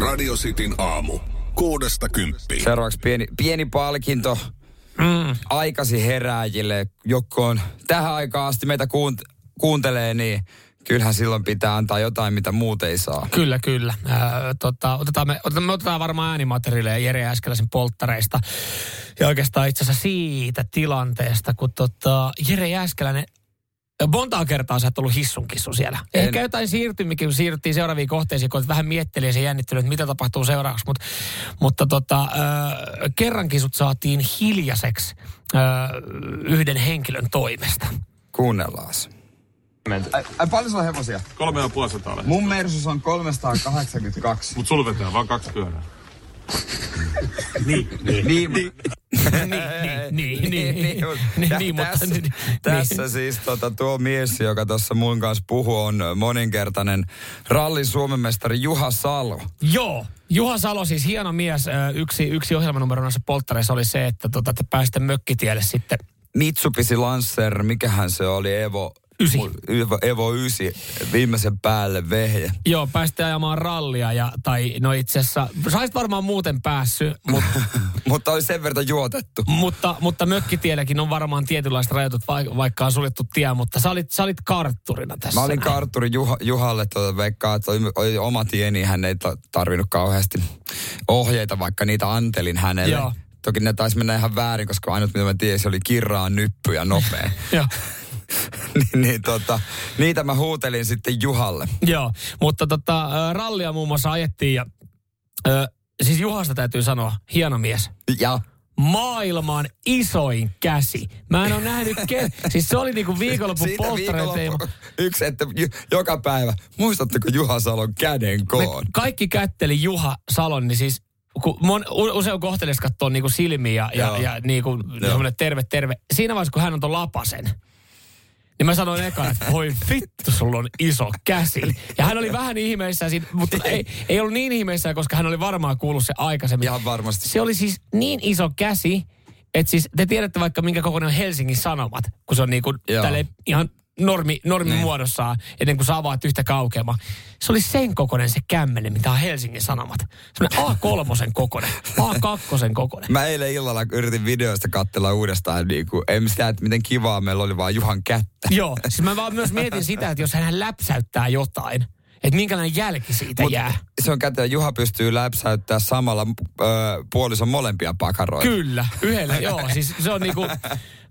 Radio Cityn aamu. Kuudesta kymppiin. Seuraavaksi pieni, pieni palkinto mm. aikasi herääjille, jotka on tähän aikaan asti meitä kuunt- kuuntelee, niin kyllähän silloin pitää antaa jotain, mitä muut ei saa. Kyllä, kyllä. Äh, tota, otetaan me, otetaan, me otetaan varmaan äänimateriaaleja Jere Äskeläisen polttareista. Ja oikeastaan itse asiassa siitä tilanteesta, kun tota, Jere Jääskeläinen Montaa kertaa sä oot ollut hissunkissu siellä. En. Ehkä jotain siirtymikin, kun siirryttiin seuraaviin kohteisiin, kun vähän mietteli ja se jännitteli, että mitä tapahtuu seuraavaksi. Mut, mutta tota, äh, kerrankin sut saatiin hiljaiseksi äh, yhden henkilön toimesta. Kuunnellaan. Ai, ai paljon sulla on hevosia? Kolme ja puoli. Mun Mersus on 382. Mut sulla vetää vaan kaksi pyörää. Niin, niin. niin, niin, niin, niin, niin, niin, niin, mutta... tässä, siis tota, tuo mies, joka tuossa mun kanssa puhuu, on moninkertainen rallin Suomen mestari Juha Salo. Joo, Juha Salo, siis hieno mies. Yksi, yksi ohjelmanumero noissa polttareissa oli se, että tota, te pääsitte mökkitielle sitten. Mitsubishi Lancer, mikähän se oli, Evo... Ysi. Evo, Evo 9, viimeisen päälle vehje. Joo, pääsitte ajamaan rallia ja, tai no itse asiassa, saisit varmaan muuten päässyt, mutta, Mutta oli sen verran juotettu. mutta, mutta mökkitielläkin on varmaan tietynlaiset rajoitut, vai- vaikka on suljettu tie, mutta sä olit, sä olit kartturina tässä. Mä olin kartturi Juha, Juhalle tuota veikkaa, että oli, oli oma tie, niin hän ei ta- tarvinnut kauheasti ohjeita, vaikka niitä antelin hänelle. Joo. Toki ne taisi mennä ihan väärin, koska ainut mitä mä tiesin oli kirraa, nyppy ja nopea. Joo. niin, niin tota, niitä mä huutelin sitten Juhalle. Joo, mutta tota, rallia muun muassa ajettiin ja ö, siis Juhasta täytyy sanoa, hieno mies. Ja Maailman isoin käsi. Mä en ole nähnyt, ke- siis se oli niinku viikonlopun siitä polttareiden teema. viikonloppu yksi, että joka päivä, muistatteko Juha Salon käden Me koon? kaikki kätteli Juha Salon, niin siis kun mon, usein on kohtelias katsoa niinku silmiä ja, ja, Joo. ja niinku terve, terve. Siinä vaiheessa, kun hän on ton lapasen, niin mä sanoin eka, että voi vittu, sulla on iso käsi. Ja hän oli vähän ihmeissään, siinä, mutta ei, ei ollut niin ihmeissään, koska hän oli varmaan kuullut se aikaisemmin. Ihan varmasti. Se oli siis niin iso käsi, että siis te tiedätte vaikka minkä kokoinen on Helsingin Sanomat, kun se on Joo. tälle ihan normi, normi Niin. muodossaan, ennen kuin sä avaat yhtä kaukeama. Se oli sen kokoinen se kämmenen, mitä on Helsingin Sanomat. Semmoinen A3 kokoinen, A2 kokoinen. Mä eilen illalla yritin videoista katsella uudestaan, niin kuin, en sitä, että miten kivaa meillä oli vaan Juhan kättä. Joo, siis mä vaan myös mietin sitä, että jos hän läpsäyttää jotain, että minkälainen jälki siitä Mut jää. Se on kättä, Juha pystyy läpsäyttää samalla ö, puolison molempia pakaroita. Kyllä, yhdellä, joo. Siis se on niinku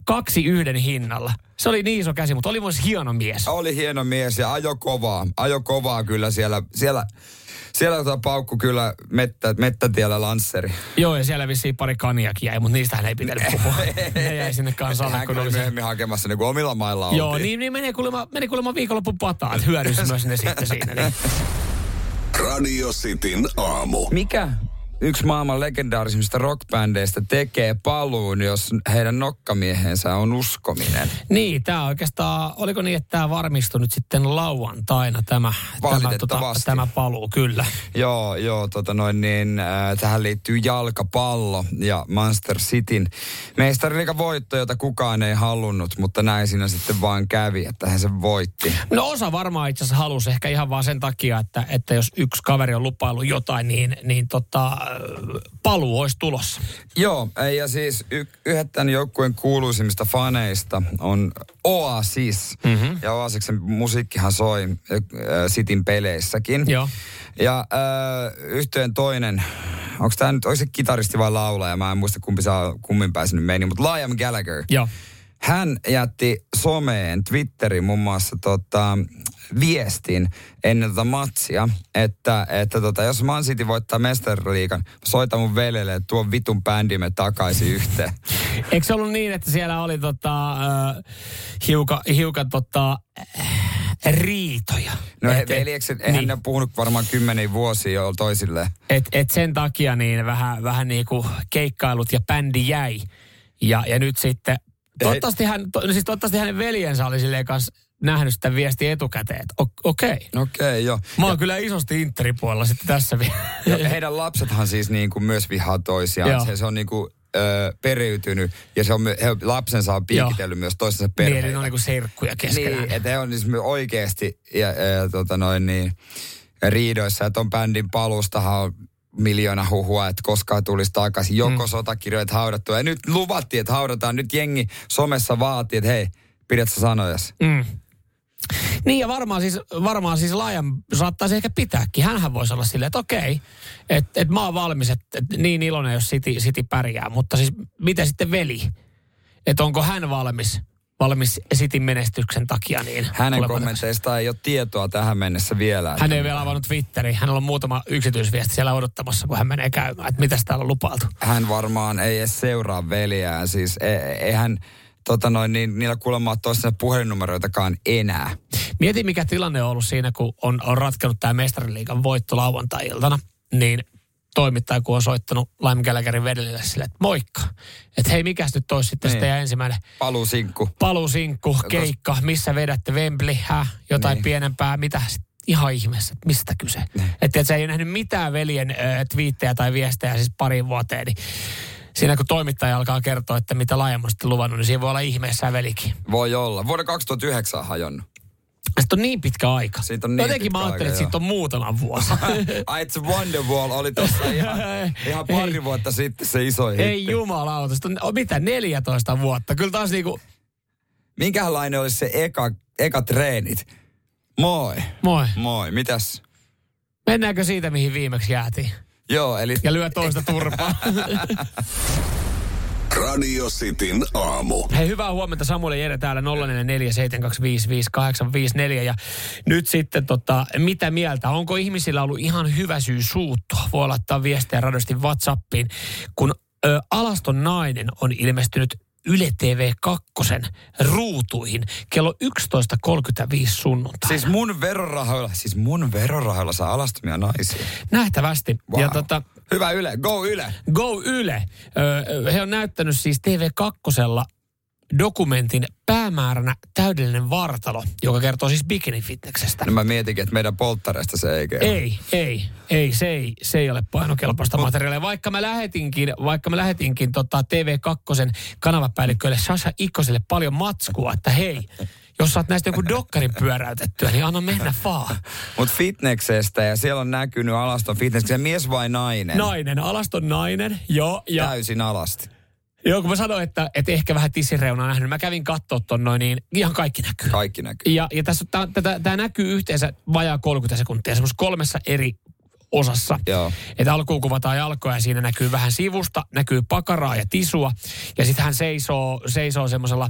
kaksi yhden hinnalla. Se oli niin iso käsi, mutta oli myös hieno mies. Oli hieno mies ja ajo kovaa. Ajo kovaa kyllä siellä. Siellä, siellä tota paukku kyllä mettä, mettätiellä lansseri. Joo, ja siellä vissiin pari kaniakin jäi, mutta niistähän ei pitänyt puhua. ne jäi sinne kansalle, Hän kun oli myöhemmin hakemassa niin kuin omilla mailla oltiin. Joo, niin, niin meni kuulemma, meni kuulemma viikonloppu pataan, että hyödynsi myös ne sitten siinä. Niin. Radio Cityn aamu. Mikä yksi maailman legendaarisimmista rockbändeistä tekee paluun, jos heidän nokkamiehensä on uskominen? Niin, tämä oikeastaan, oliko niin, että tämä varmistui nyt sitten lauantaina tämä, tämä, tota, tämä paluu, kyllä. Joo, joo, tota noin niin, äh, tähän liittyy jalkapallo ja Manchester Cityn mestariliigan voitto, jota kukaan ei halunnut, mutta näin siinä sitten vaan kävi, että hän sen voitti. No osa varmaan itse asiassa halusi ehkä ihan vaan sen takia, että, että jos yksi kaveri on lupaillut jotain, niin, niin tota, paluu olisi tulossa. Joo, ei, ja siis y- yhdet tämän joukkueen kuuluisimmista faneista on Oasis. Mm-hmm. Ja Oasiksen musiikkihan soi äh, Cityn peleissäkin. Joo. Ja äh, yhteen toinen, onko tämä nyt, onko se kitaristi vai laulaja, mä en muista kumpi saa, kummin pääsin nyt meni, mutta Liam Gallagher. Joo. Hän jätti someen, Twitteriin muun muassa tota, viestin ennen tota matsia, että, että tota, jos Man City voittaa mestariliigan, soita mun veljelle, että tuo vitun bändimme takaisin yhteen. Eikö se ollut niin, että siellä oli tota, äh, hiukan, hiukan tota, äh, riitoja? No Et- et- veljekset, eihän niin. ne puhunut varmaan kymmeniä vuosia jo toisilleen. Et, et sen takia niin vähän, vähän niin kuin keikkailut ja bändi jäi. Ja, ja nyt sitten, toivottavasti, hän, to, siis toivottavasti hänen veljensä oli silleen kanssa nähnyt sitä viestiä etukäteen, että okei. Okay. Okei, okay, joo. Mä oon kyllä isosti Interi-puolella sitten tässä vielä. Ja heidän lapsethan siis niin kuin myös vihaa toisiaan. Joo. Se, se on niin kuin, ö, periytynyt ja se on, he, lapsensa on piikitellyt myös toistensa Niin, perheitä. eli ne on niinku serkkuja keskenään. Niin, että he on siis oikeasti ja, ja, tota noin niin, riidoissa, että on bändin palustahan on miljoona huhua, että koskaan tulisi takaisin. Joko mm. sotakirjoit haudattu. Ja nyt luvattiin, että haudataan. Nyt jengi somessa vaatii, että hei, pidät sä sanojas. Mm. Niin ja varmaan siis, varmaan siis laajan saattaisi ehkä pitääkin. Hänhän voisi olla silleen, että okei, että et mä oon valmis, että et niin iloinen, jos City, City pärjää. Mutta siis miten sitten veli? Että onko hän valmis valmis Cityn menestyksen takia. Niin Hänen kommenteista ei ole tietoa tähän mennessä vielä. Hän ei vielä avannut Twitteri. Hänellä on muutama yksityisviesti siellä odottamassa, kun hän menee käymään, että mitä täällä on lupailtu. Hän varmaan ei edes seuraa veljää. Siis e- eihän tota noin, niin niillä kuulemma ole toistensa puhelinnumeroitakaan enää. Mieti, mikä tilanne on ollut siinä, kun on, on ratkenut tämä mestariliikan voitto lauantai-iltana. Niin toimittaja, kun on soittanut Lime Gallagherin vedelle sille, että moikka. Että hei, mikäs nyt olisi sitten niin. teidän ensimmäinen... Palusinkku. Palusinkku, keikka, missä vedätte Wembley, häh, jotain niin. pienempää, mitä sitten ihan ihmeessä, että mistä kyse. Niin. Että se ei nähnyt mitään veljen äh, twiittejä tai viestejä siis parin vuoteen, niin siinä kun toimittaja alkaa kertoa, että mitä laajemmasti luvannut, niin siinä voi olla ihmeessä velikin. Voi olla. Vuoden 2009 hajonnut. Siitä on niin pitkä aika. Siitä on niin Jotenkin mä ajattelin, että siitä on muutama vuosi. Ai, että Wonderwall oli tuossa ihan, ihan pari ei, vuotta sitten se iso hitti. Ei jumalauta, on mitä 14 vuotta. Kyllä taas niinku... Minkälainen olisi se eka, eka treenit? Moi. Moi. Moi, mitäs? Mennäänkö siitä, mihin viimeksi jäätiin? Joo, eli... Ja lyö toista turpaa. Radio Cityn aamu. Hei, hyvää huomenta Samuel ja Jere täällä 0447255854. Ja nyt sitten tota, mitä mieltä? Onko ihmisillä ollut ihan hyvä syy suuttua? Voi laittaa viestiä radosti WhatsAppiin, kun ö, Alaston nainen on ilmestynyt Yle TV 2 ruutuihin kello 11.35 sunnuntaina. Siis mun verorahoilla, siis mun verorahoilla saa alastomia naisia. Nähtävästi. Wow. Ja tota, Hyvä Yle, go Yle. Go Yle. Ö, he on näyttänyt siis TV2 dokumentin päämääränä täydellinen vartalo, joka kertoo siis bikini-fitneksestä. No mä mietinkin, että meidän polttareista se ei kerro. Ei, ei, ei, se ei, se ei ole painokelpoista oh. materiaalia. Vaikka mä lähetinkin, vaikka mä lähetinkin tota TV2 kanavapäällikköille Sasha Ikkoselle paljon matskua, että hei, jos saat näistä joku dokkarin pyöräytettyä, niin anna mennä vaan. Mutta fitneksestä, ja siellä on näkynyt alaston fitneksestä, mies vai nainen? Nainen, alaston nainen, joo. Ja, Täysin alasti. Joo, kun mä sanoin, että, että ehkä vähän tissireunaa nähnyt. Mä kävin katsoa ton noin, niin ihan kaikki näkyy. Kaikki näkyy. Ja, ja tässä tämä näkyy yhteensä vajaa 30 sekuntia, semmoisessa kolmessa eri osassa. Joo. Että alkuun kuvataan jalkoja ja siinä näkyy vähän sivusta, näkyy pakaraa ja tisua. Ja sitten hän seisoo, seisoo semmoisella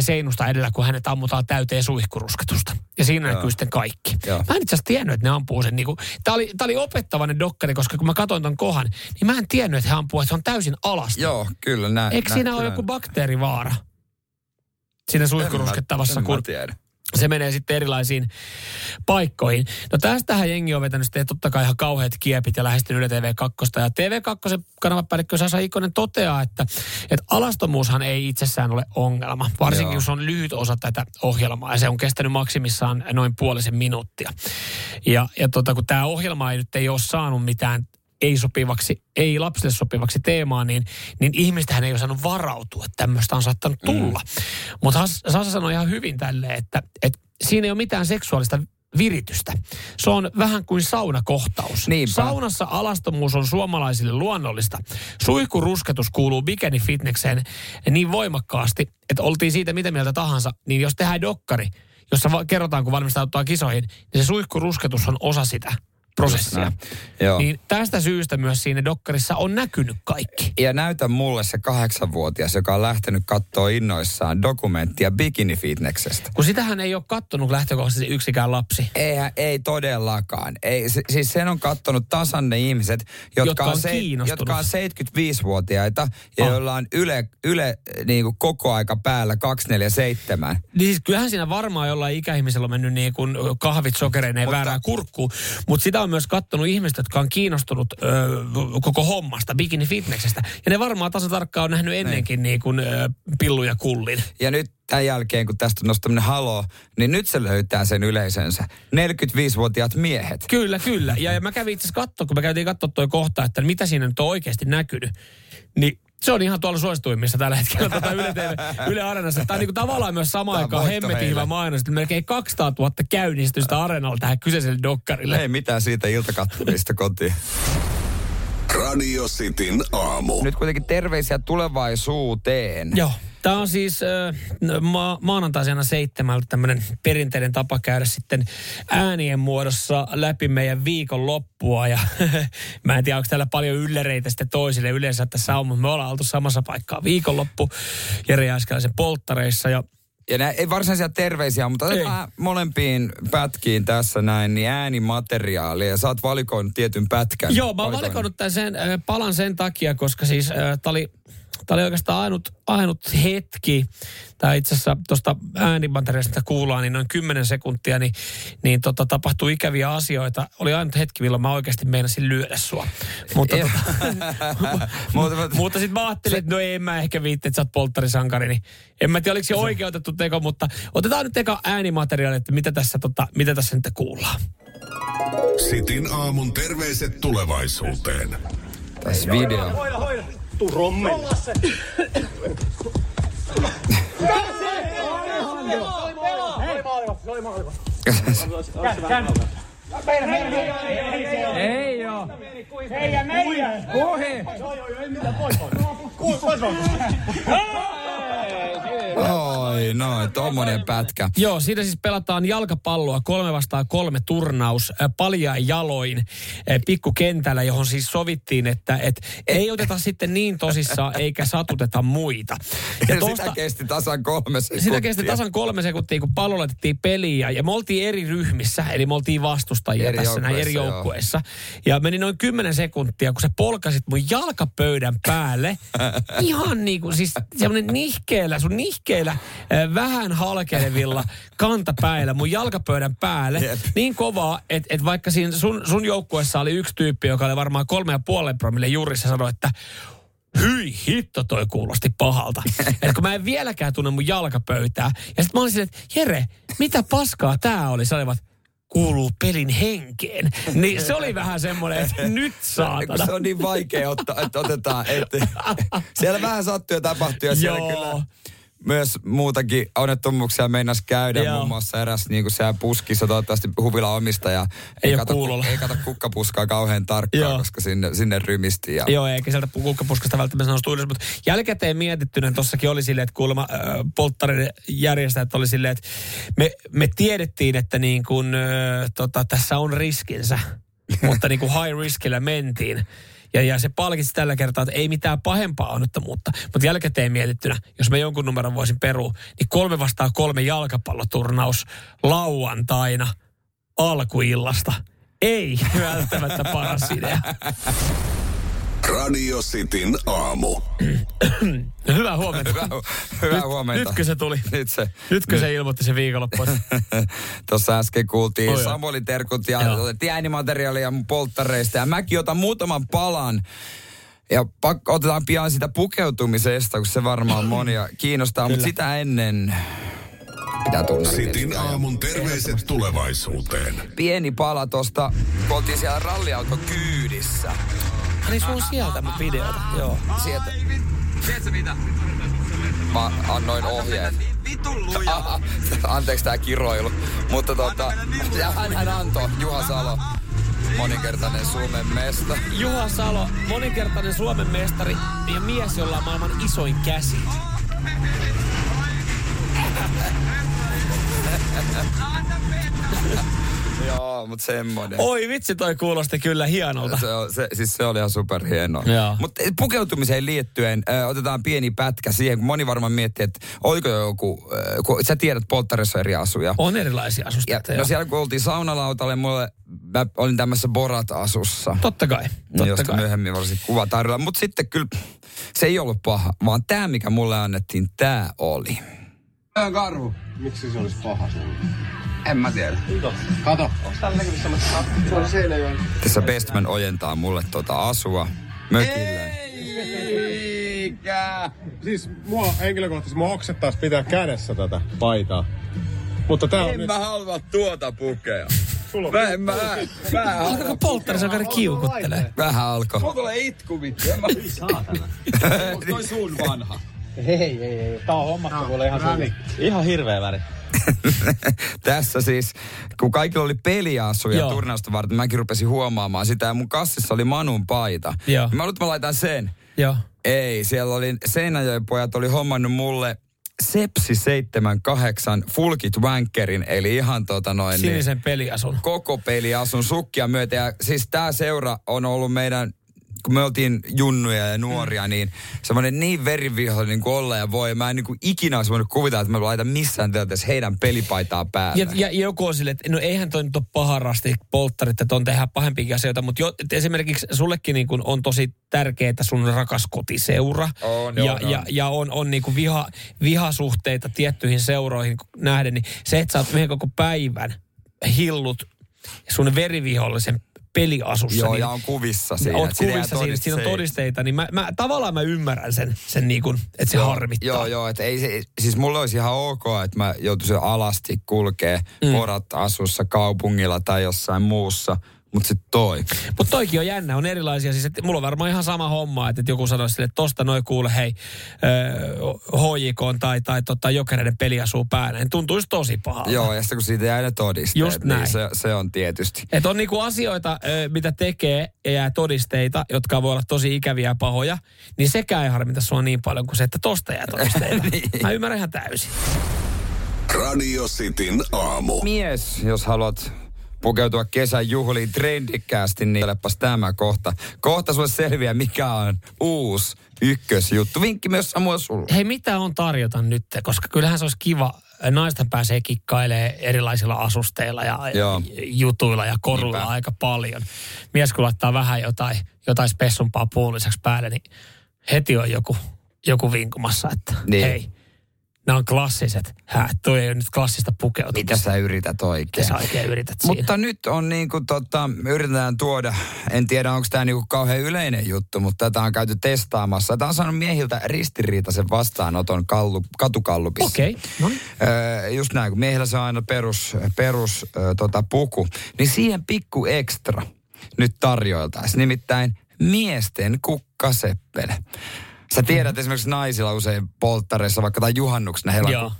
seinusta edellä, kun hänet ammutaan täyteen suihkurusketusta. Ja siinä Joo. näkyy sitten kaikki. Joo. Mä en itse asiassa tiennyt, että ne ampuu sen niinku... Tää oli, tää oli opettavainen dokkari, koska kun mä katsoin ton kohan, niin mä en tiennyt, että he ampuu, että se on täysin alasta. Joo, kyllä näin. Eikö siinä ole joku bakteerivaara? Siinä suihkuruskettavassa, kun... Tiedä se menee sitten erilaisiin paikkoihin. No tästähän jengi on vetänyt sitten totta kai ihan kauheat kiepit ja lähestynyt Yle TV2. Ja TV2 kanavapäällikkö Sasa Ikonen toteaa, että, että alastomuushan ei itsessään ole ongelma. Varsinkin Joo. jos on lyhyt osa tätä ohjelmaa ja se on kestänyt maksimissaan noin puolisen minuuttia. Ja, ja tota, kun tämä ohjelma ei nyt ei ole saanut mitään ei-sopivaksi, ei lapsille sopivaksi teemaan, niin, niin ihmistähän ei ole saanut varautua, että tämmöistä on saattanut tulla. Mm. Mutta Sasa sanoi ihan hyvin tälleen, että, että siinä ei ole mitään seksuaalista viritystä. Se on vähän kuin saunakohtaus. Niinpä. Saunassa alastomuus on suomalaisille luonnollista. Suihkurusketus kuuluu bikini-fitnekseen niin voimakkaasti, että oltiin siitä mitä mieltä tahansa, niin jos tehdään dokkari, jossa kerrotaan, kun valmistautuu kisoihin, niin se suihkurusketus on osa sitä prosessia. Joo. Niin tästä syystä myös siinä dokkarissa on näkynyt kaikki. Ja näytä mulle se kahdeksanvuotias, joka on lähtenyt katsoa innoissaan dokumenttia bikini fitneksestä. Kun sitähän ei ole kattonut lähtökohtaisesti yksikään lapsi. Ei, ei todellakaan. Ei, siis sen on kattonut tasan ne ihmiset, jotka, Jotka on se, kiinnostunut. jotka on 75-vuotiaita ja Ah. joilla on yle, yle niin kuin koko aika päällä 247. Niin siis kyllähän siinä varmaan jollain ikäihmisellä on mennyt niin kuin kahvit sokereineen väärään kurkkuun. Mutta sitä on myös kattonut ihmiset, jotka on kiinnostunut ö, koko hommasta, bikini fitneksestä. Ja ne varmaan tasan tarkkaan on nähnyt ennenkin niin kuin, ö, pillu ja kullin. Ja nyt tämän jälkeen, kun tästä on noussut tämmöinen halo, niin nyt se löytää sen yleisönsä. 45-vuotiaat miehet. Kyllä, kyllä. Ja, ja mä kävin itse asiassa katsoa, kun me käytiin katsoa toi kohta, että mitä siinä nyt on oikeasti näkynyt. Niin Se on ihan tuolla suosituimmissa tällä hetkellä tuota Yle, TV, Yle Areenassa. Tämä on niin tavallaan myös sama aikaan hemmetin hyvä mainos, että melkein 200 000 käynnistystä Areenalla tähän kyseiselle dokkarille. Ei mitään siitä iltakattomista kotiin. Radio Cityn aamu. Nyt kuitenkin terveisiä tulevaisuuteen. Joo. Tämä on siis äh, ma- maanantaisena seitsemältä tämmöinen perinteinen tapa käydä sitten äänien muodossa läpi meidän viikon loppua. Ja mä en tiedä, onko täällä paljon yllereitä sitten toisille. Yleensä tässä on, mutta me ollaan oltu samassa paikkaa viikonloppu Jere Jääskeläisen polttareissa. Ja Ja nää, ei varsinaisia terveisiä, mutta otetaan molempiin pätkiin tässä näin, niin äänimateriaalia. Ja sä oot valikoinut tietyn pätkän. Joo, mä oon valikoinut tämän sen, äh, palan sen takia, koska siis äh, tää oli, tää oli oikeastaan ainut, ainut hetki, tai itse asiassa tuosta äänimateriaalista kuullaan, niin noin 10 sekuntia, niin, niin tota, tapahtui ikäviä asioita. Oli ainut hetki, milloin mä oikeasti meinasin lyödä sua. Mutta, tota, Mutta- mutta sitten mä ajattelin, että no en mä ehkä viitti, että sä oot polttarisankari, niin en mä tiedä, oliko se oikeutettu teko, mutta otetaan nyt eka äänimateriaali, että mitä tässä, tota, mitä tässä nyt kuullaan. Sitin aamun terveiset tulevaisuuteen. Tässä video vittu rommeli. Olla se! Ei oo. Meidän, meidän. Kuhi. Joo, joo, joo, ei mitään. Pois vaan. Pois vaan. Oi, no, tommonen pätkä. Joo, siinä siis pelataan jalkapalloa kolme vastaan kolme turnaus paljain jaloin pikkukentällä, johon siis sovittiin, että et ei oteta sitten niin tosissaan eikä satuteta muita. Ja tosta- sitä kesti tasan kolme sekuntia. sitä kesti tasan kolme sekuntia, kun pallo laitettiin peliin ja, me oltiin eri ryhmissä, eli me oltiin vastustajia Eri tässä näin eri joukkueissa. Ja meni noin 10 sekuntia, kun sä polkasit mun jalkapöydän päälle. ihan niin kuin siis semmoinen nihkeellä, sun nihkeellä vähän halkelevilla kantapäillä mun jalkapöydän päälle. Jep. Niin kovaa, että et vaikka siinä sun, sun joukkueessa oli yksi tyyppi, joka oli varmaan kolme ja puolen promille juurissa sanoi, että hyi hitto toi kuulosti pahalta. Et kun mä en vieläkään tunne mun jalkapöytää. Ja sitten mä olin silleen, että Jere, mitä paskaa tää oli? Sä olivat, kuuluu pelin henkeen. Niin se oli vähän semmoinen, että nyt saatana. se on niin vaikea ottaa, että otetaan. Että siellä vähän sattuu ja tapahtuu ja siellä Joo. kyllä myös muutakin onnettomuuksia meinas käydä. Joo. Muun muassa eräs niin kuin siellä puskissa toivottavasti huvila omistaja. Ei kato, kuulolla. ei kato kukkapuskaa kauhean tarkkaan, Joo. koska sinne, sinne rymisti. Ja Joo, eikä sieltä kukkapuskasta välttämättä noustu ylös, mutta jälkikäteen mietittynä tossakin oli silleen, että kuulemma äh, polttarin järjestäjät oli silleen, että me, me tiedettiin, että niin kun, äh, tota, tässä on riskinsä, mutta niin kuin high riskillä mentiin. Ja, ja se palkitsi tällä kertaa, että ei mitään pahempaa onnettomuutta. Mutta jälkikäteen mietittynä, jos mä jonkun numeron voisin perua, niin kolme vastaan kolme jalkapalloturnaus lauantaina alkuillasta. Ei välttämättä paras idea. Radio Cityn aamu. Hyvää huomenta. hyvää, hyvää Nyt- huomenta. Nytkö se tuli? Nyt se. Nytkö se ilmoitti se viikonloppu? Tuossa äsken kuultiin Oi. Samuelin terkut ja otettiin äänimateriaalia mun polttareista. Ja mäkin otan muutaman palan. Ja pakko, otetaan pian sitä pukeutumisesta, kun se varmaan monia kiinnostaa. Mutta sitä ennen pitää tunnari. Sitin aamun terveiset tulevaisuuteen. Pieni pala tosta, kun oltiin siellä ralliauto kyydissä. Niin sun sieltä mun videota. Joo. Sieltä. Mä annoin ohjeet. Anteeksi tää kiroilu. Mutta tota, ja hän, hän antoi, Juha Salo, moninkertainen Suomen mesta. Juha Salo, moninkertainen Suomen mestari ja mies, jolla on maailman isoin käsi. Joo, mutta semmoinen. Oi vitsi, toi kuulosti kyllä hienolta. Se, se, siis se oli ihan superhienoa. Joo. Mutta pukeutumiseen liittyen ö, otetaan pieni pätkä siihen, kun moni varmaan miettii, että oliko joku, ö, kun sä tiedät polttarissa eri asuja. On erilaisia Ja, asusteita. no siellä kun oltiin saunalautalle, mulle, mä olin tämmöisessä Borat-asussa. Totta kai, totta josta kai. myöhemmin varsin kuva tarjolla. Mutta sitten kyllä se ei ollut paha, vaan tämä, mikä mulle annettiin, tämä oli. on karhu. Miksi se olisi paha sulle? En mä tiedä. Kato. Onks täällä näkyvissä semmoista? Se on. Tässä Bestman ojentaa mulle tota asua mökille. Eikä. Siis mua henkilökohtaisesti mua oksettaisi pitää kädessä tätä paitaa. Mutta tää on En nyt... mä halua tuota pukea. Mä, mä, mä, Alkaa polttari, se alkaa kiukuttelee. vähän alkoi. Mulla tulee itku vittu. Onko toi sun vanha? Ei, ei, ei. Tää on hommattu kuule ihan sun. Ihan hirveä väri. Tässä siis, kun kaikilla oli peliasuja Joo. turnausta varten, mäkin rupesin huomaamaan sitä ja mun kassissa oli Manun paita. Joo. Mä luulen, että mä laitan sen. Joo. Ei, siellä oli Seinäjoen pojat oli hommannut mulle Sepsi 78 Fulkit Wankerin, eli ihan tota noin niin, Sinisen peliasun. koko peliasun sukkia myötä. Ja siis tää seura on ollut meidän kun me oltiin junnuja ja nuoria, mm. niin semmoinen niin verivihollinen kuin olla ja voi. Mä en niin kuin ikinä olisi voinut kuvitella, että mä laitan missään tilanteessa heidän pelipaitaa päälle. Ja, ja joku on silleen, että no eihän toi nyt ole paharasti polttarit, että on tehdä pahempiakin asioita, mutta jo, esimerkiksi sullekin niin kuin on tosi tärkeää sun rakas kotiseura. On, ja, on, on. ja, ja on, on niin kuin viha, vihasuhteita tiettyihin seuroihin nähden, niin se, että sä oot meidän koko päivän hillut sun verivihollisen peliasussa. Joo, niin ja on kuvissa siinä. Oot kuvissa siinä, siinä on todisteita. niin mä, mä, tavallaan mä ymmärrän sen, sen niin kuin, että se Joo, harmittaa. Joo, joo, että ei se, siis mulla olisi ihan ok, että mä joutuisin alasti kulkee mm. porat asussa kaupungilla tai jossain muussa, mutta sitten toi. Mutta toikin on jännä, on erilaisia. Siis, että mulla on varmaan ihan sama homma, että, että joku sanoisi sille, että tosta noin kuule, hei, äh, HJK tai, tai tota, jokereiden peli asuu päällä. Niin tuntuisi tosi pahalta. Joo, ja sitten kun siitä jää ne todisteet, Just näin. niin se, se on tietysti. Et on niinku asioita, ö, mitä tekee ja jää todisteita, jotka voi olla tosi ikäviä ja pahoja, niin sekään ei harmita sua niin paljon kuin se, että tosta jää todisteita. Niin. Mä ymmärrän ihan täysin. Radio Cityn aamu. Mies, jos haluat pukeutua kesän juhliin trendikkäästi, niin olepas tämä kohta. Kohta sulle selviää, mikä on uusi ykkösjuttu. Vinkki myös Samuel sulle. Hei, mitä on tarjota nyt? Koska kyllähän se olisi kiva. Naisten pääsee kikkailemaan erilaisilla asusteilla ja Joo. jutuilla ja korulla Niinpä. aika paljon. Mies kun laittaa vähän jotain, jotain spessumpaa puuliseksi päälle, niin heti on joku, joku vinkumassa, että Niin. hei, nämä on klassiset häät. Toi ei ole nyt klassista pukeutumista. Mitä sä yrität Mitä oikein? sä oikein yrität siinä? Mutta nyt on niin kuin tota, yritetään tuoda, en tiedä onko tämä niinku kauhean yleinen juttu, mutta tätä on käyty testaamassa. Tämä on saanut miehiltä ristiriitaisen vastaanoton kallu, katukallupissa. Okei, no niin. Öö, just näin, kun miehillä se on aina perus, perus öö, tota, puku, niin siihen pikku ekstra nyt tarjoiltaisiin. Nimittäin miesten kukkaseppele. Sä tiedät mm. esimerkiksi naisilla usein polttareissa, vaikka tai juhannuksena heillä Joo. on.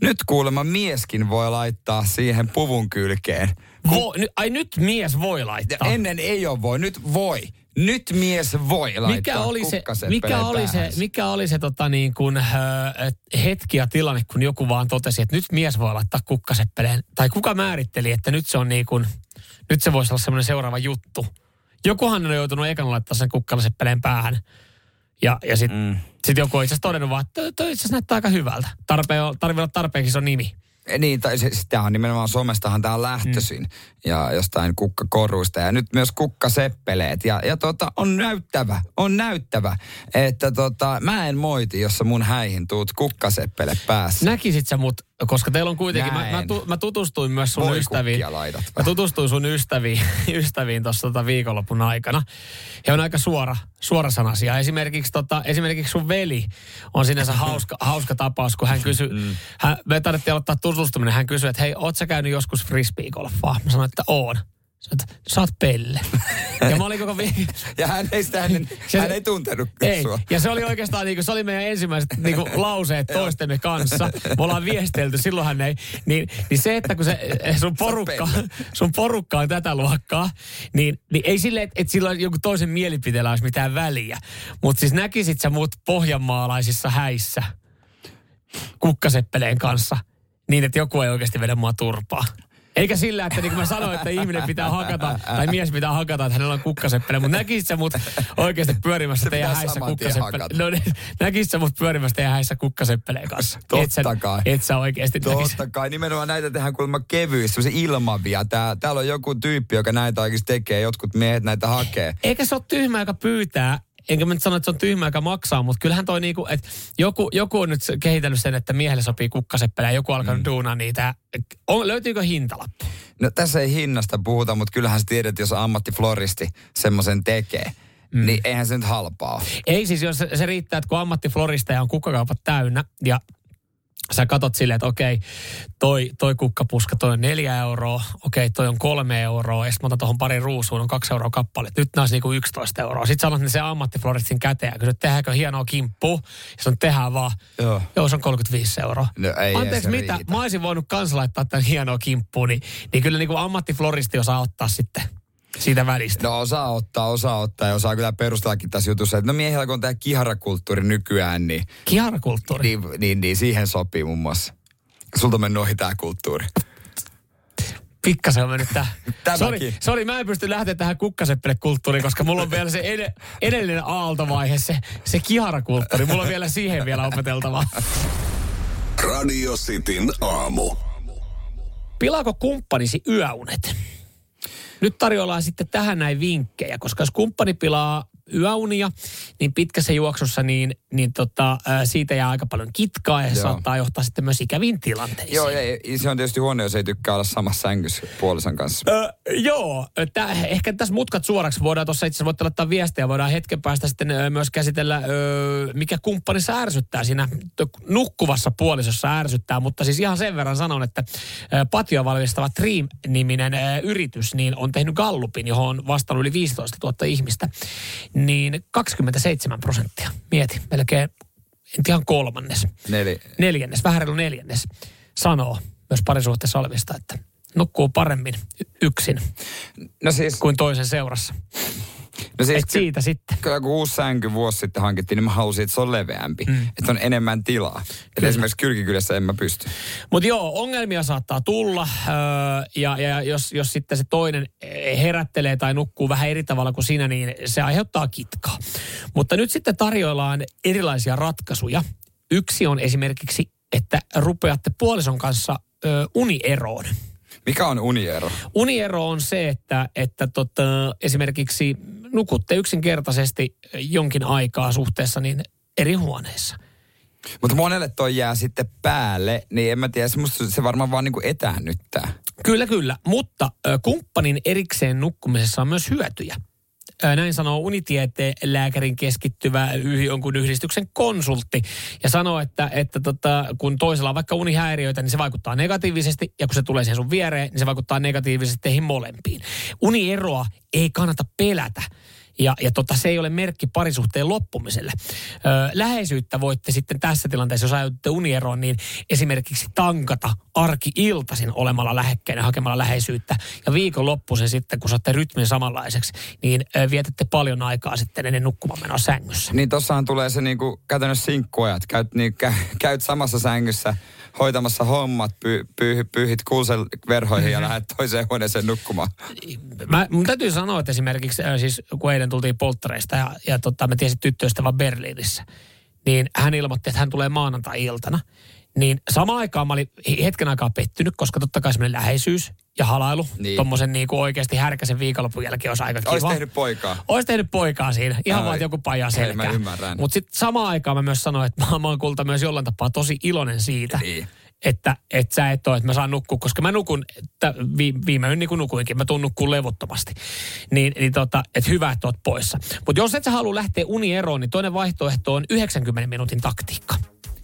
Nyt kuulemma mieskin voi laittaa siihen puvun kylkeen. Vo, ny, ai nyt mies voi Ja laittaa. ennen ei ole voi, nyt voi. Nyt mies voi laittaa mikä oli se, mikä oli se, mikä oli se tota niin kuin, äh, hetki ja tilanne, kun joku vaan totesi, että nyt mies voi laittaa kukkaseppeleen. Tai kuka määritteli, että nyt se on niin kuin, nyt se voisi olla semmoinen seuraava juttu. Jokuhan on joutunut ekana laittaa sen kukkaseppeleen päähän. Ja, ja sitten mm. sit joku on itse asiassa todennut vaan, että toi- itse asiassa näyttää aika hyvältä. Tarpeen, tarvii olla tarpeeksi iso nimi. Niin, tai se, tämä on nimenomaan somestahan tämä on lähtöisin. Mm. Ja jostain kukkakoruista. Ja nyt myös kukkaseppeleet. Ja, ja tota, on näyttävä, on näyttävä, että tota, mä en moiti, jos sä mun häihin tuut kukkaseppele päässä. Näkisit sä mut, koska teillä on kuitenkin, mä, mä, tu, mä tutustuin myös sun Voi ystäviin. Mä tutustuin sun ystäviin, ystäviin tuossa tota viikonlopun aikana. He on aika suora, suorasanaisia. Esimerkiksi, tota, esimerkiksi sun veli on sinänsä hauska, hauska tapaus, kun hän kysyi, mm. hän, me tarvittiin aloittaa tutustuminen. Hän kysyi, että hei, oot sä käynyt joskus frisbeegolfaa? Mä sanoin, että oon. Että sä oot pelle. ja mä olin koko vi- Ja hän ei, sitä ennen, Se- hän ei tuntenut ei. sua. Ja se oli oikeastaan, niinku, se oli meidän ensimmäiset niinku, lauseet toistemme kanssa. Me ollaan viestelty, silloinhan ei. Niin, niin se, että kun se sun porukka, sun porukka on tätä luokkaa, niin, niin ei sille, että et sillä joku toisen mielipiteellä olisi mitään väliä. Mutta siis näkisit sä mut pohjanmaalaisissa häissä kukkaseppeleen kanssa, niin että joku ei oikeasti vedä mua turpaa. Eikä sillä, että niin kuin mä sanoin, että ihminen pitää hakata, tai mies pitää hakata, että hänellä on kukkaseppele. Mutta näkisit sä mut oikeasti pyörimässä Se teidän häissä kukkaseppele. No niin, näkisit sä mut pyörimässä teidän häissä kukkaseppeleen kanssa. Totta et sä, kai. Et sä oikeasti. Totta kai, nimenomaan näitä tehdään kuulemma kevyissä, se ilmavia. Tää, täällä on joku tyyppi, joka näitä oikeasti tekee, jotkut miehet näitä hakee. Eikä se ole tyhmä, joka pyytää. Enkä mä nyt sano, että se on tyhmä, joka maksaa, mutta kyllähän toi niinku, että joku, joku on nyt kehitellyt sen, että miehelle sopii kukkaseppele ja joku alkanut mm. duunaa niitä. On, löytyykö hintalappu? No tässä ei hinnasta puhuta, mutta kyllähän sä tiedät, jos ammattifloristi semmoisen tekee, mm. niin eihän se nyt halpaa. Ei siis, jos se, se riittää, että kun ammattifloristeja on kukkakaupat täynnä ja sä katot silleen, että okei, toi, toi kukkapuska, toi on neljä euroa, okei, toi on kolme euroa, ja sitten mä otan tuohon pari ruusuun, on kaksi euroa kappale. Nyt nämä olisi niinku 11 euroa. Sitten sanot ne se ammattifloristin käteen, kysyt, tehdäänkö hienoa kimppu, ja sanon, tehdään vaan. Joo. Joo, se on 35 euroa. No ei Anteeksi, mitä? riitä. Mä olisin voinut kans laittaa tämän hienoa kimppuun, niin, niin kyllä niinku ammattifloristi osaa ottaa sitten siitä välistä. No osaa ottaa, osaa ottaa ja osaa kyllä perustellakin tässä jutussa, että no miehillä kun on tämä kiharakulttuuri nykyään, niin, Kiharakulttuuri. niin, niin, niin siihen sopii muun muassa. Sulta on mennyt ohi tämä kulttuuri. Pikkasen on mennyt tää. Tämäkin. Sori, sori, mä en pysty lähteä tähän kukkaseppele-kulttuuriin, koska mulla on vielä se ed- edellinen aaltovaihe, se, se kiharakulttuuri. Mulla on vielä siihen vielä opeteltavaa. Radio Cityn aamu. Pilaako kumppanisi yöunet? Nyt tarjoillaan sitten tähän näin vinkkejä, koska jos kumppani pilaa yöunia, niin pitkässä juoksussa niin, niin tota, siitä jää aika paljon kitkaa ja se Joo. saattaa johtaa sitten myös ikäviin tilanteisiin. Joo, ja se on tietysti huono, jos ei tykkää olla samassa sängyssä puolison kanssa. Ö, joo, tää, ehkä tässä mutkat suoraksi voidaan tuossa itse asiassa laittaa viestiä, voidaan hetken päästä sitten myös käsitellä, ö, mikä kumppanissa ärsyttää siinä nukkuvassa puolisossa ärsyttää, mutta siis ihan sen verran sanon, että patio valmistava Dream-niminen yritys niin on tehnyt Gallupin, johon on vastannut yli 15 000 ihmistä, niin 27 prosenttia, mieti, melkein, en ihan kolmannes, Neli. neljännes, vähän reilu neljännes, sanoo myös parisuhteessa olevista, että nukkuu paremmin yksin No siis, kuin toisen seurassa. No siis Et siitä sitten. kyllä kun uusi sänky vuosi sitten hankittiin, niin mä halusin, että se on leveämpi. Mm. Että on enemmän tilaa. Että esimerkiksi kylkikylässä en mä pysty. Mutta joo, ongelmia saattaa tulla öö, ja, ja jos, jos sitten se toinen herättelee tai nukkuu vähän eri tavalla kuin sinä, niin se aiheuttaa kitkaa. Mutta nyt sitten tarjoillaan erilaisia ratkaisuja. Yksi on esimerkiksi, että rupeatte puolison kanssa ö, unieroon. Mikä on uniero? Uniero on se, että, että tota, esimerkiksi nukutte yksinkertaisesti jonkin aikaa suhteessa niin eri huoneissa. Mutta monelle toi jää sitten päälle, niin en mä tiedä, se, varmaan vaan niinku etäännyttää. Kyllä, kyllä. Mutta ö, kumppanin erikseen nukkumisessa on myös hyötyjä. Näin sanoo unitieteen lääkärin keskittyvä jonkun yhdistyksen konsultti. Ja sanoo, että, että tota, kun toisella on vaikka unihäiriöitä, niin se vaikuttaa negatiivisesti. Ja kun se tulee siihen sun viereen, niin se vaikuttaa negatiivisesti teihin molempiin. Unieroa ei kannata pelätä. Ja, ja tota, se ei ole merkki parisuhteen loppumiselle. Ö, läheisyyttä voitte sitten tässä tilanteessa, jos ajatte unieroon, niin esimerkiksi tankata arki-iltaisin olemalla lähekkäin hakemalla läheisyyttä. Ja viikonloppuisin sitten, kun saatte rytmin samanlaiseksi, niin ö, vietätte paljon aikaa sitten ennen nukkumaan menoa sängyssä. Niin tossahan tulee se niinku käytännössä sinkkuajat. Käyt, niin, kä, käyt samassa sängyssä hoitamassa hommat, py, py, pyyhit kuusen verhoihin ja lähdet toiseen huoneeseen nukkumaan. Mä, mun täytyy sanoa, että esimerkiksi äh, siis kun eilen tultiin polttareista ja, ja tota, mä tiesin tyttöystävän Berliinissä, niin hän ilmoitti, että hän tulee maanantai-iltana. Niin samaan aikaan mä olin hetken aikaa pettynyt, koska totta kai semmoinen läheisyys ja halailu, Niin. niin. tommosen niin kuin oikeasti härkäsen viikonlopun jälkeen olisi aika kiva. Olisi tehnyt poikaa. Olisi tehnyt poikaa siinä. Ihan Ai. vaan joku paja Hei, selkää. mä ymmärrän. Mutta sitten samaan aikaan mä myös sanoin, että mä, mä oon kulta myös jollain tapaa tosi iloinen siitä, Niin. että, että sä et ole, että mä saan nukkua, koska mä nukun, että vi, viime yön niin kuin nukuinkin, mä tuun nukkuu levottomasti. Niin, niin tota, että hyvä, että oot poissa. Mutta jos et sä halua lähteä unieroon, niin toinen vaihtoehto on 90 minuutin taktiikka.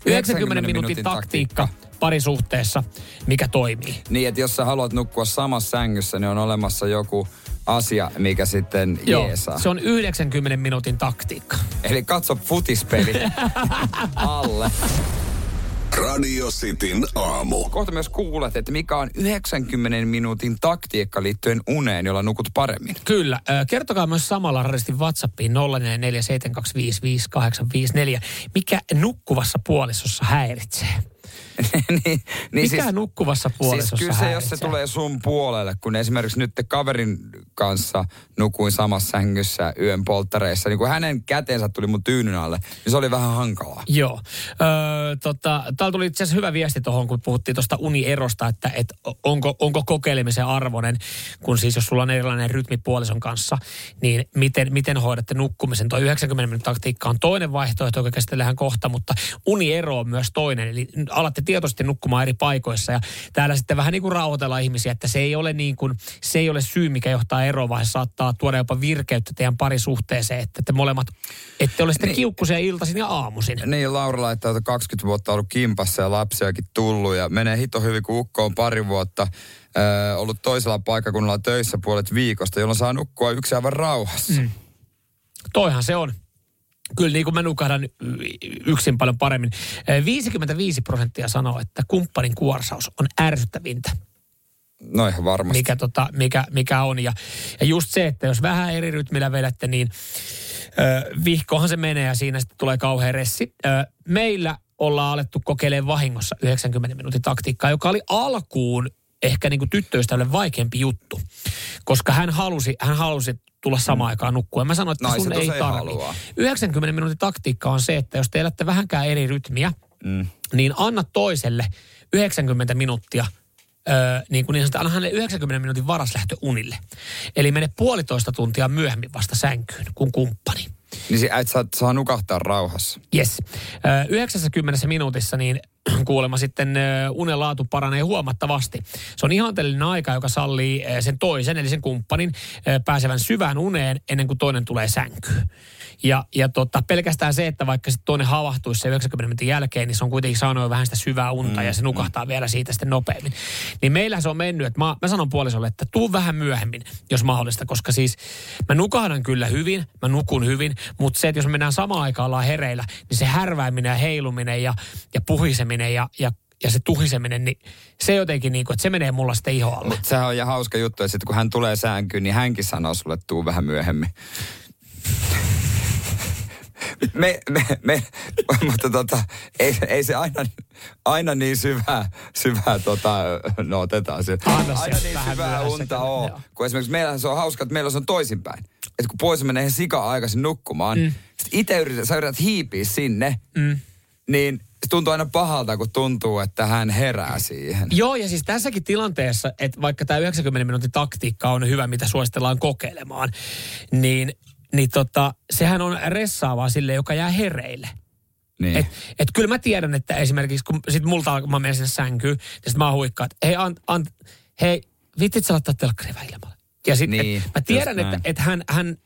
90 minuutin taktiikka parisuhteessa, mikä toimii. Niin, että jos sä haluat nukkua samassa sängyssä, niin on olemassa joku asia, mikä sitten jeesaa. se on 90 minuutin taktiikka. Eli katso futispeli alle. Radio Cityn aamu. Kohta myös kuulet, että mikä on 90 minuutin taktiikka liittyen uneen, jolla nukut paremmin. Kyllä. Kertokaa myös samalla radistin WhatsAppiin 0447255854, mikä nukkuvassa puolisossa häiritsee. niin, Mikä nukkuvassa puolisossa Siis kyllä se, jos se tulee sun puolelle, kun esimerkiksi nyt kaverin kanssa nukuin samassa sängyssä yön polttareissa, niin kun hänen käteensä tuli mun tyynyn alle, niin se oli vähän hankalaa. Joo. Öö, tota, täällä tuli itse asiassa hyvä viesti tuohon, kun puhuttiin tuosta unierosta, että et onko, onko kokeilemisen arvoinen, kun siis jos sulla on erilainen rytmi puolison kanssa, niin miten, miten hoidatte nukkumisen? Tuo 90 minuutin taktiikka on toinen vaihtoehto, joka käsitellään kohta, uniero on myös toinen. Eli alatte tietoisesti nukkumaan eri paikoissa ja täällä sitten vähän niin kuin rauhoitella ihmisiä, että se ei ole niin kuin, se ei ole syy, mikä johtaa eroon, vaan se saattaa tuoda jopa virkeyttä teidän parisuhteeseen, että te molemmat ette ole sitten Niin. kiukkuisia iltaisin ja aamuisin. Niin, Laura laittaa, että 20 vuotta ollut kimpassa ja lapsiakin tullut ja menee hito hyvin, kun ukko on pari vuotta ö, ollut toisella paikkakunnalla töissä puolet viikosta, jolloin saa nukkua yksi aivan rauhassa. Mm. Toihan se on. Kyllä niin kuin mä nukahdan yksin paljon paremmin. Eh, 55 prosenttia sanoo, että kumppanin kuorsaus on ärsyttävintä, No ihan varmasti. mikä, tota, mikä, mikä on. Ja, ja just se, että jos vähän eri rytmillä vedätte, niin ö, vihkohan se menee ja siinä sitten tulee kauhean ressi. Ö, meillä ollaan alettu kokeilemaan vahingossa 90 minuutin taktiikkaa, joka oli alkuun ehkä niin kuin tyttöystävälle vaikeampi juttu. Koska hän halusi, hän halusi tulla samaan aikaan nukkua. Mä sanoin, että Naiset sun ei tarvi. haluaa. 90 minuutin taktiikka on se, että jos te elätte vähänkään eri rytmiä, Mm. niin anna toiselle 90 minuuttia Öö, niin kuin niin sanotaan, anna hänelle 90 minuutin varaslähtö unille. Eli mene puolitoista tuntia myöhemmin vasta sänkyyn kuin kumppani. Niin si- et saa, saa nukahtaa rauhassa. Yes. Öö, 90 minuutissa niin kuulemma sitten unen laatu paranee huomattavasti. Se on ihanteellinen aika, joka sallii sen toisen, eli sen kumppanin, pääsevän syvään uneen ennen kuin toinen tulee sänkyyn. Ja, ja tota, pelkästään se, että vaikka sitten toinen havahtuisi se 90 minuutin jälkeen, niin se on kuitenkin saanut jo vähän sitä syvää unta mm, ja se nukahtaa mm. vielä siitä sitten nopeammin. Niin meillä se on mennyt, että mä, mä sanon puolisolle, että tuu vähän myöhemmin, jos mahdollista, koska siis mä nukahdan kyllä hyvin, mä nukun hyvin, mutta se, että jos me mennään samaan aikaan ollaan hereillä, niin se härvääminen ja heiluminen ja, ja puhiseminen ja, ja ja se tuhiseminen, niin se jotenkin niin kuin, että se menee mulla sitten ihoalle. Mutta sehän on ihan hauska juttu, että sit kun hän tulee säänkyyn, niin hänkin sanoo sulle, että tuu vähän myöhemmin. Me, me, me, mutta tota, ei, ei se aina, aina niin syvää, syvää tota, no otetaan se. Aina sieltä niin syvää unta on. Kun esimerkiksi meillähän se on hauska, että meillä se on toisinpäin. Että kun pois menee sika aikaisin nukkumaan, mm. sit itse yrität, sä yrität hiipiä sinne, mm. niin se tuntuu aina pahalta, kun tuntuu, että hän herää siihen. Joo, ja siis tässäkin tilanteessa, että vaikka tämä 90 minuutin taktiikka on hyvä, mitä suositellaan kokeilemaan, niin, niin tota, sehän on ressaavaa sille, joka jää hereille. Niin. Et, et kyllä mä tiedän, että esimerkiksi kun sit multa alkaa, mä menen sinne sänkyyn, ja sit mä huikkaan, että hei, ant, ant, hei, vittit sä laittaa telkkari ilmalle. Ja sit, Niin, et, mä tiedän, että et hän, hän,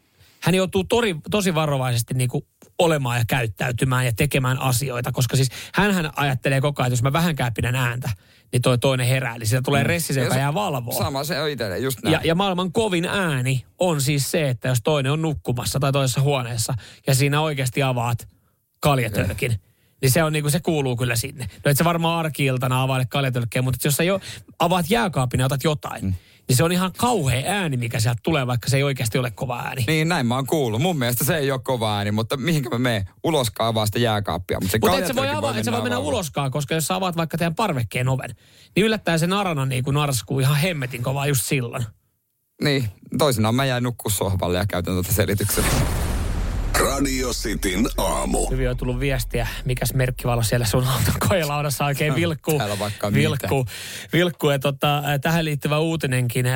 hän joutuu tori, tosi varovaisesti niinku olemaan ja käyttäytymään ja tekemään asioita, koska siis hän ajattelee koko ajan, että jos mä vähänkään pidän ääntä, niin toi toinen herää. Eli siitä tulee ressi, se, Ja joka jää valvoa. Sama se on itselle, just näin. Ja, ja maailman kovin ääni on siis se, että jos toinen on nukkumassa tai toisessa huoneessa ja siinä oikeasti avaat kaljatölkin, niin se, on, niin kuin, se kuuluu kyllä sinne. No et sä varmaan arki-iltana availe kaljatölkkejä, mutta jos sä jo avaat jääkaapin ja otat jotain, mm. Niin se on ihan kauhea ääni, mikä sieltä tulee, vaikka se ei oikeasti ole kova ääni. Niin, näin mä oon kuullut. Mun mielestä se ei ole kova ääni, mutta mihinkä mä menen? Uloskaan avaa sitä jääkaappia. Mutta se Mutta et sä voi, avaa, et sä voi mennä uloskaan, koska jos sä avaat vaikka teidän parvekkeen oven, niin yllättäen se narana niin kuin narskuu ihan hemmetin kovaa just silloin. Niin, toisinaan mä jäin nukkua sohvalle ja käytän tuota selityksenä. Radio Cityn aamu. Hyvin on tullut viestiä, mikäs merkkivalo siellä sun auton kojelaudassa oikein vilkkuu. Täällä vaikka vilkkuu, vilkkuu. Ja tota, äh, tähän liittyvä uutinenkin.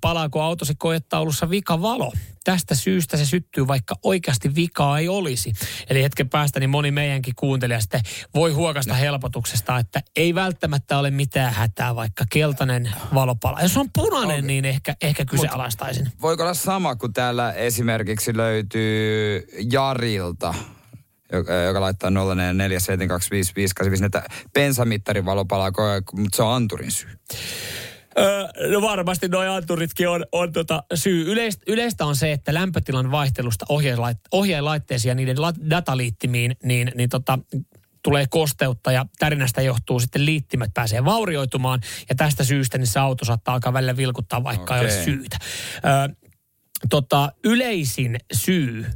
Palaako autosi kojetaulussa vikavalo? Tästä syystä se syttyy, vaikka oikeasti vikaa ei olisi. Eli hetken päästä niin moni meidänkin kuuntelija sitten voi huokasta helpotuksesta, että ei välttämättä ole mitään hätää, vaikka keltainen valo palaa. Jos on punainen, niin ehkä, ehkä kyseenalaistaisin. Voiko olla sama kuin täällä esimerkiksi löytyy Jarilta, joka, joka laittaa 04725585, että bensamittarin valo palaa, koko ajan, mutta se on anturin syy. Öö, no varmasti nuo anturitkin on, on tota syy. Yleistä, yleistä on se, että lämpötilan vaihtelusta ohjeenlaitteisiin ja niiden dataliittimiin niin, niin tota, tulee kosteutta ja tärinästä johtuu sitten liittimet pääsee vaurioitumaan ja tästä syystä niin se auto saattaa alkaa välillä vilkuttaa, vaikka ei ole syytä. Öö, tota, yleisin syy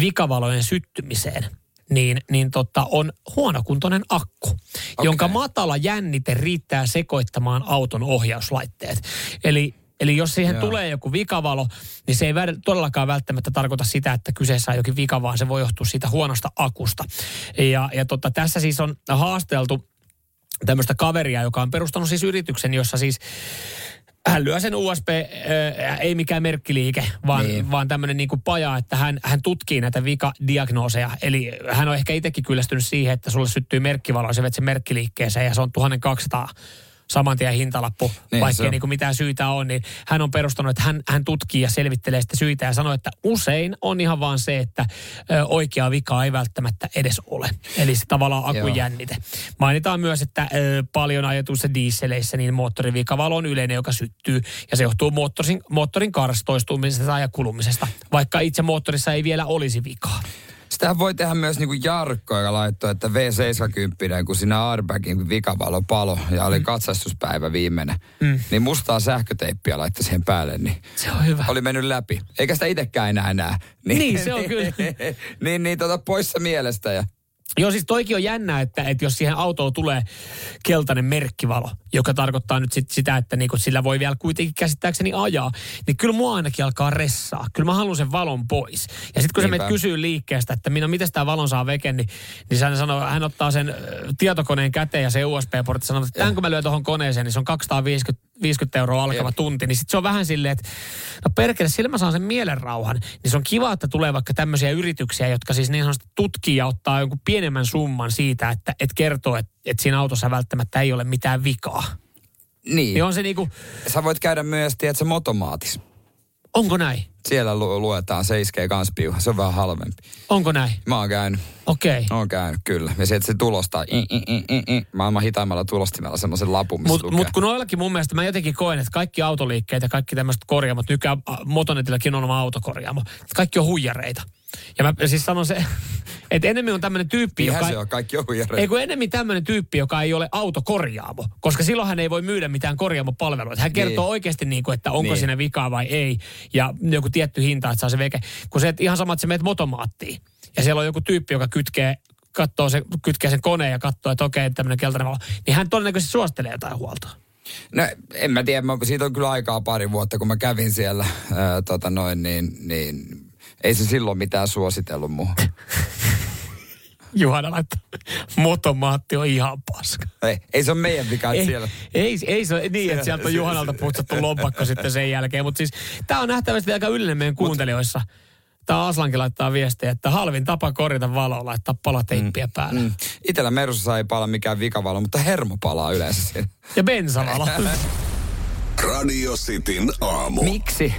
vikavalojen syttymiseen niin, niin tota, on huonokuntoinen akku, okay. jonka matala jännite riittää sekoittamaan auton ohjauslaitteet. Eli Eli jos siihen Joo. Tulee joku vikavalo, niin se ei todellakaan välttämättä tarkoita sitä, että kyseessä on jokin vika, vaan se voi johtua siitä huonosta akusta. Ja, ja tota, tässä siis on haasteltu tämmöistä kaveria, joka on perustanut siis yrityksen, jossa siis hän lyö sen USB, äh, ei mikään merkkiliike, vaan, Niin. vaan tämmöinen niin paja, että hän, hän tutkii näitä vikadiagnooseja. Eli hän on ehkä itsekin kyllästynyt siihen, että sulle syttyy merkkivalo, ja sen merkkiliikkeeseen ja se on 1200 saman tien hintalappu, Niin, niin, se vaikka on. ei niin mitään syitä on, niin hän on perustanut, että hän, hän tutkii ja selvittelee sitä syitä ja sanoo, että usein on ihan vaan se, että ö, oikeaa vikaa ei välttämättä edes ole. Eli se tavallaan Joo. akujännite. Mainitaan myös, että ö, paljon ajetuissa dieseleissä niin moottorivikavalo on yleinen, joka syttyy ja se johtuu moottorin, moottorin karstoistumisesta ja kulumisesta, vaikka itse moottorissa ei vielä olisi vikaa. Sitähän voi tehdä myös niinku Jarkko, joka laittoi, että V70, kun siinä airbagin vikavalo palo ja oli katsastuspäivä viimeinen, mm. niin mustaa sähköteippiä laittoi siihen päälle, niin Se on hyvä. oli mennyt läpi. Eikä sitä itsekään enää näe. Niin, se on kyllä. niin, niin tota poissa mielestä ja Joo, siis toikin on jännä, että, että jos siihen autoon tulee keltainen merkkivalo, joka tarkoittaa nyt sit sitä, että niinku sillä voi vielä kuitenkin käsittääkseni ajaa, niin kyllä mua ainakin alkaa ressaa. Kyllä mä haluan sen valon pois. Ja sitten kun sä Niinpä. menet kysyy liikkeestä, että minä, miten tämä valon saa veke, niin, niin hän sanoo, hän ottaa sen tietokoneen käteen ja se USB-portti sanoo, että tämän kun mä lyön tuohon koneeseen, niin se on 250 50 euroa alkava Jep. tunti, niin sitten se on vähän silleen, että no perkele, sillä mä saan sen mielenrauhan. Niin se on kiva, että tulee vaikka tämmöisiä yrityksiä, jotka siis niin sanotusti tutkii ja ottaa jonkun pienemmän summan siitä, että et kertoo, että et siinä autossa välttämättä ei ole mitään vikaa. niin. Niin on se niinku, Sä voit käydä myös, tiedätkö, motomaatis. Onko näin? Siellä lu- luetaan, se iskee kans piuha. Se on vähän halvempi. Onko näin? Mä oon käynyt. Okei. Oon käynyt, kyllä. Ja sieltä se tulostaa i, i, i, i, i. maailman hitaimmalla tulostimella semmoisen lapun, missä Mutta mut kun noillakin mun mielestä mä jotenkin koen, että kaikki autoliikkeet ja kaikki tämmöiset korjaamot, nykyään Motonetillakin on oma autokorjaamo, kaikki on huijareita. Ja mä siis sanon se, että enemmän on tämmöinen tyyppi, joka... se on, kaikki on. Ei kun enemmän tämmöinen tyyppi, joka ei ole autokorjaamo, koska silloin hän ei voi myydä mitään korjaamopalveluita. Hän kertoo Niin. oikeasti niin kuin, että onko Niin. siinä vikaa vai ei, ja joku tietty hinta, että saa se veke. Kun se, että ihan sama, että sä meet motomaattiin, ja siellä on joku tyyppi, joka kytkee, katsoo se, kytkee sen koneen ja katsoo, että okei, tämmöinen keltainen valo, niin hän todennäköisesti suosittelee jotain huoltoa. No en mä tiedä, mä, siitä on kyllä aikaa pari vuotta, kun mä kävin siellä, ää, tota noin, niin, niin ei se silloin mitään suositellut muuhun. Juhana laittaa, motomaatti on ihan paska. ei, ei se ole meidän vika, Ei, siellä... ei, ei se ole niin, että sieltä on Juhanalta putsattu lompakko sitten sen jälkeen. Mutta siis tämä on nähtävästi aika yleinen meidän kuuntelijoissa. Tämä Aslankin laittaa viestiä, että halvin tapa korjata valoa laittaa palateippiä päälle. Mm. Itellä Mersussa ei pala mikään vikavalo, mutta hermo palaa yleensä. Ja bensavalo. Radio Cityn aamu. Miksi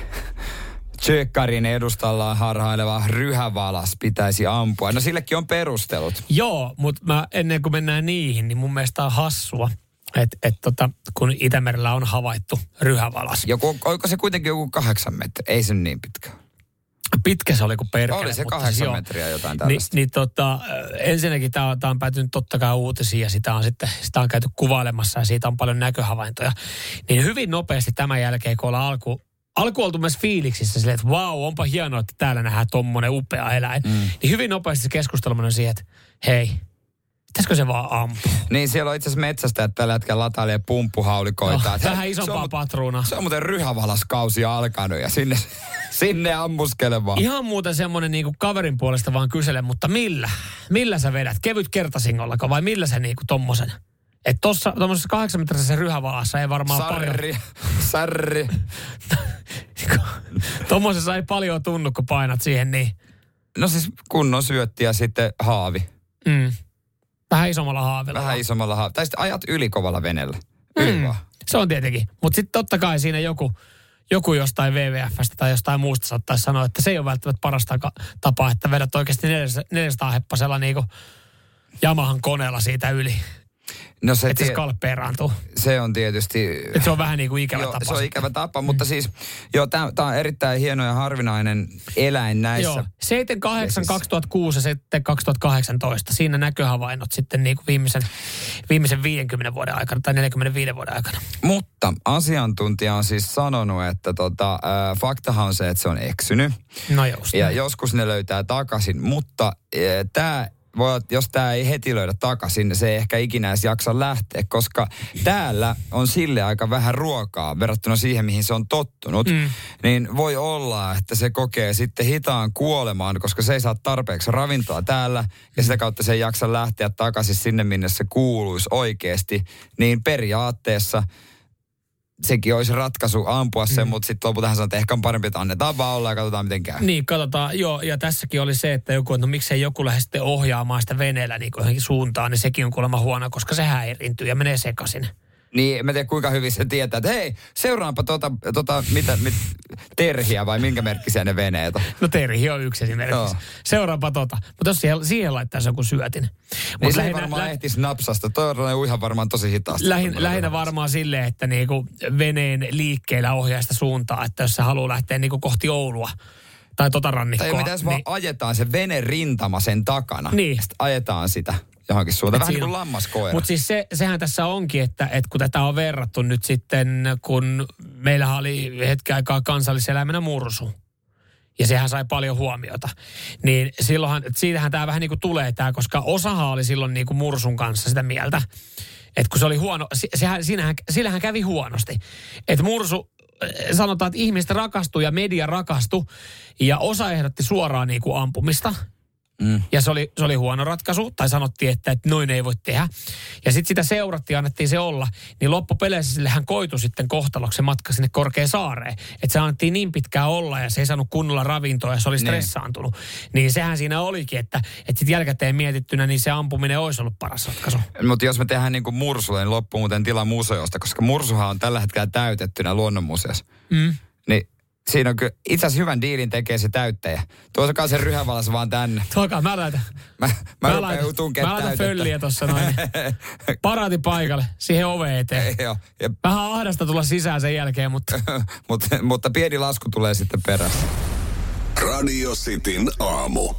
Tsekkarin edustallaan harhaileva ryhävalas pitäisi ampua? No sillekin on perustelut. Joo, mutta mä, ennen kuin mennään niihin, niin mun mielestä on hassua, että et tota, kun Itämerellä on havaittu ryhävalas. Joku, oliko se kuitenkin joku kahdeksan metriä? Ei se niin pitkä. Pitkä se oli kuin perkele. Oli se kahdeksan joo. metriä jotain Ni, tällaista. niin tota, äh, ensinnäkin tämä on, tää on päätynyt totta kai uutisiin ja sitä on sitten sitä on käyty kuvailemassa ja siitä on paljon näköhavaintoja. Niin hyvin nopeasti tämän jälkeen, kun ollaan alku, alku oltu myös fiiliksissä silleen, että vau, onpa hienoa, että täällä nähdään tommonen upea eläin. Mm. Niin hyvin nopeasti se keskustelu on siihen, että hei, pitäisikö se vaan ampua? Niin siellä on itse asiassa metsästä, että tällä hetkellä latailee pumppuhaulikoita. No, vähän se isompaa on mu- patruunaa. Se on muuten ryhävalaskausi alkanut ja sinne, sinne ammuskelemaan. Ihan muuten semmoinen niinku kaverin puolesta vaan kysele, mutta millä? Millä sä vedät? Kevyt kertasingollako vai millä sä niinku tommosen? Että tossa tommosessa kahdeksanmetrisessä ryhävalassa ei varmaan paljon... Sarri, sarri. Tommosessa ei paljon tunnu, kun painat siihen niin. No siis kunnon syötti ja sitten haavi. Mm. Vähän isommalla haavilla. Vähän isommalla haavi. Tai sitten ajat ylikovalla venellä. Yli Mm. vaan. Se on tietenkin. Mutta sitten totta kai siinä joku, joku jostain WWFstä tai jostain muusta saattaisi sanoa, että se ei ole välttämättä parasta tapaa, että vedät oikeasti 400, 400 heppasella niinku Yamahan koneella siitä yli. No se, Että se skalpeeraantuu. se on tietysti... Että se on vähän niin kuin ikävä Joo, tapa. se on ikävä tapa, mutta siis joo, tämä on erittäin hieno ja harvinainen eläin näissä. Joo, 78 vesissä. 2006 ja sitten 2018. Siinä näköhavainnot sitten niin kuin viimeisen, viimeisen 50 vuoden aikana tai 45 vuoden aikana. Mutta asiantuntija on siis sanonut, että tota, äh, faktahan on se, että se on eksynyt. No just. Ja näin. joskus ne löytää takaisin, mutta tämä voi, olla, että jos tämä ei heti löydä takaisin, niin se ei ehkä ikinä edes jaksa lähteä, koska täällä on sille aika vähän ruokaa verrattuna siihen, mihin se on tottunut. Mm. Niin voi olla, että se kokee sitten hitaan kuolemaan, koska se ei saa tarpeeksi ravintoa täällä ja sitä kautta se ei jaksa lähteä takaisin sinne, minne se kuuluisi oikeasti. Niin periaatteessa sekin olisi ratkaisu ampua sen, mm. mutta sitten lopulta hän sanoi, että ehkä on parempi, että annetaan vaan olla ja katsotaan miten käy. Niin, katsotaan. Joo, ja tässäkin oli se, että joku, no miksei joku lähde sitten ohjaamaan sitä veneellä niin johonkin suuntaan, niin sekin on kuulemma huono, koska se häiriintyy ja menee sekaisin. Niin, mä tiedän kuinka hyvin se tietää, että hei, seuraanpa tota, tota mitä, mit, terhiä vai minkä merkkisiä ne veneet on. No terhi on yksi esimerkiksi. Joo. Seuraanpa tota. Mutta jos siihen, siihen laittaisi joku syötin. Niin Mut se ei varmaan ehtisi napsasta. Toi on ihan varmaan tosi hitaasti. Lähin, lähinnä varmaan silleen, että niinku veneen liikkeellä ohjaa sitä suuntaa, että jos se haluaa lähteä niinku kohti Oulua tai tota rannikkoa. Tai mitä jos vaan ajetaan se vene rintama sen takana. Niin. Sitten ajetaan sitä johonkin suuntaan. Vähän niin kuin lammaskoira. Mutta siis se, sehän tässä onkin, että, että kun tätä on verrattu nyt sitten, kun meillä oli hetken aikaa kansalliseläimenä mursu. Ja sehän sai paljon huomiota. Niin silloinhan, siitähän tämä vähän niin kuin tulee tämä, koska osahan oli silloin niin kuin mursun kanssa sitä mieltä. Että kun se oli huono, se- sehän, siinähän, sillähän kävi huonosti. Että mursu, eh, sanotaan, että ihmiset rakastui ja media rakastui. Ja osa ehdotti suoraan niin kuin ampumista. Mm. Ja se oli, se oli huono ratkaisu, tai sanottiin, että, että noin ei voi tehdä. Ja sitten sitä seurattiin, annettiin se olla. Niin loppupeleissä sillehän koitu sitten kohtaloksi se matka sinne Korkeen saareen. Että se annettiin niin pitkään olla ja se ei saanut kunnolla ravintoa ja se oli Niin. stressaantunut. Niin sehän siinä olikin, että, että sitten jälkikäteen mietittynä, niin se ampuminen olisi ollut paras ratkaisu. Mutta jos me tehdään niin kuin mursulle, niin loppuu muuten tila museosta, koska mursuhan on tällä hetkellä täytettynä luonnonmuseossa. Mm. Niin siinä on kyllä, itse asiassa hyvän diilin tekee se täyttäjä. Tuossa se ryhävalas vaan tänne. Tuokaa, mä laitan, Mä, mä, mä laitan, tunkemaan mä laitan fölliä tuossa noin. Paraati paikalle, siihen oveen eteen. Joo, ja, Vähän ahdasta tulla sisään sen jälkeen, mutta mutta, mutta pieni lasku tulee sitten perässä. Radio Cityn aamu.